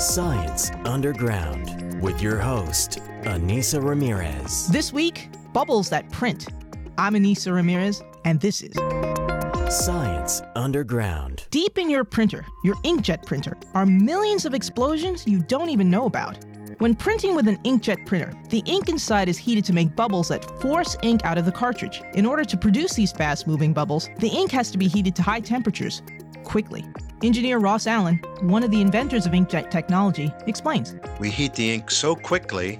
Science Underground with your host, Ainissa Ramirez. This week, bubbles that print. I'm Ainissa Ramirez, and this is Science Underground. Deep in your printer, your inkjet printer, are millions of explosions you don't even know about. When printing with an inkjet printer, the ink inside is heated to make bubbles that force ink out of the cartridge. In order to produce these fast moving bubbles, the ink has to be heated to high temperatures quickly. Engineer Ross Allen, one of the inventors of inkjet technology, explains. We heat the ink so quickly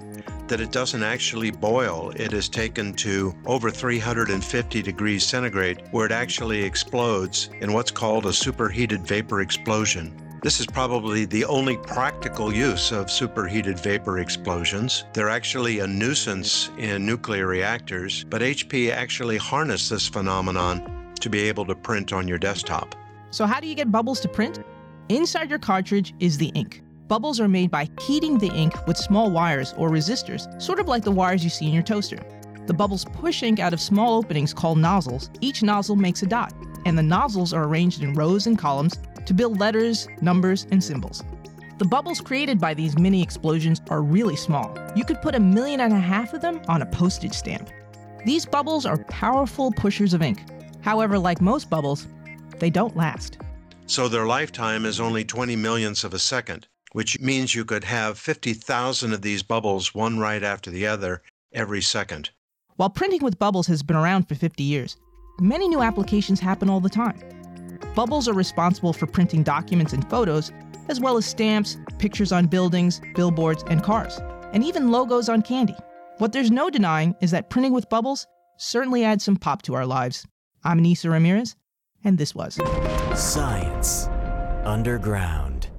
that it doesn't actually boil. It is taken to over 350 degrees centigrade, where it actually explodes in what's called a superheated vapor explosion. This is probably the only practical use of superheated vapor explosions. They're actually a nuisance in nuclear reactors, but HP actually harnessed this phenomenon to be able to print on your desktop. So, how do you get bubbles to print? Inside your cartridge is the ink. Bubbles are made by heating the ink with small wires or resistors, sort of like the wires you see in your toaster. The bubbles push ink out of small openings called nozzles. Each nozzle makes a dot, and the nozzles are arranged in rows and columns to build letters, numbers, and symbols. The bubbles created by these mini explosions are really small. You could put a million and a half of them on a postage stamp. These bubbles are powerful pushers of ink. However, like most bubbles, they don't last. So their lifetime is only 20 millionths of a second, which means you could have 50,000 of these bubbles, one right after the other, every second. While printing with bubbles has been around for 50 years, many new applications happen all the time. Bubbles are responsible for printing documents and photos, as well as stamps, pictures on buildings, billboards, and cars, and even logos on candy. What there's no denying is that printing with bubbles certainly adds some pop to our lives. I'm Ainissa Ramirez, and this was Science Underground.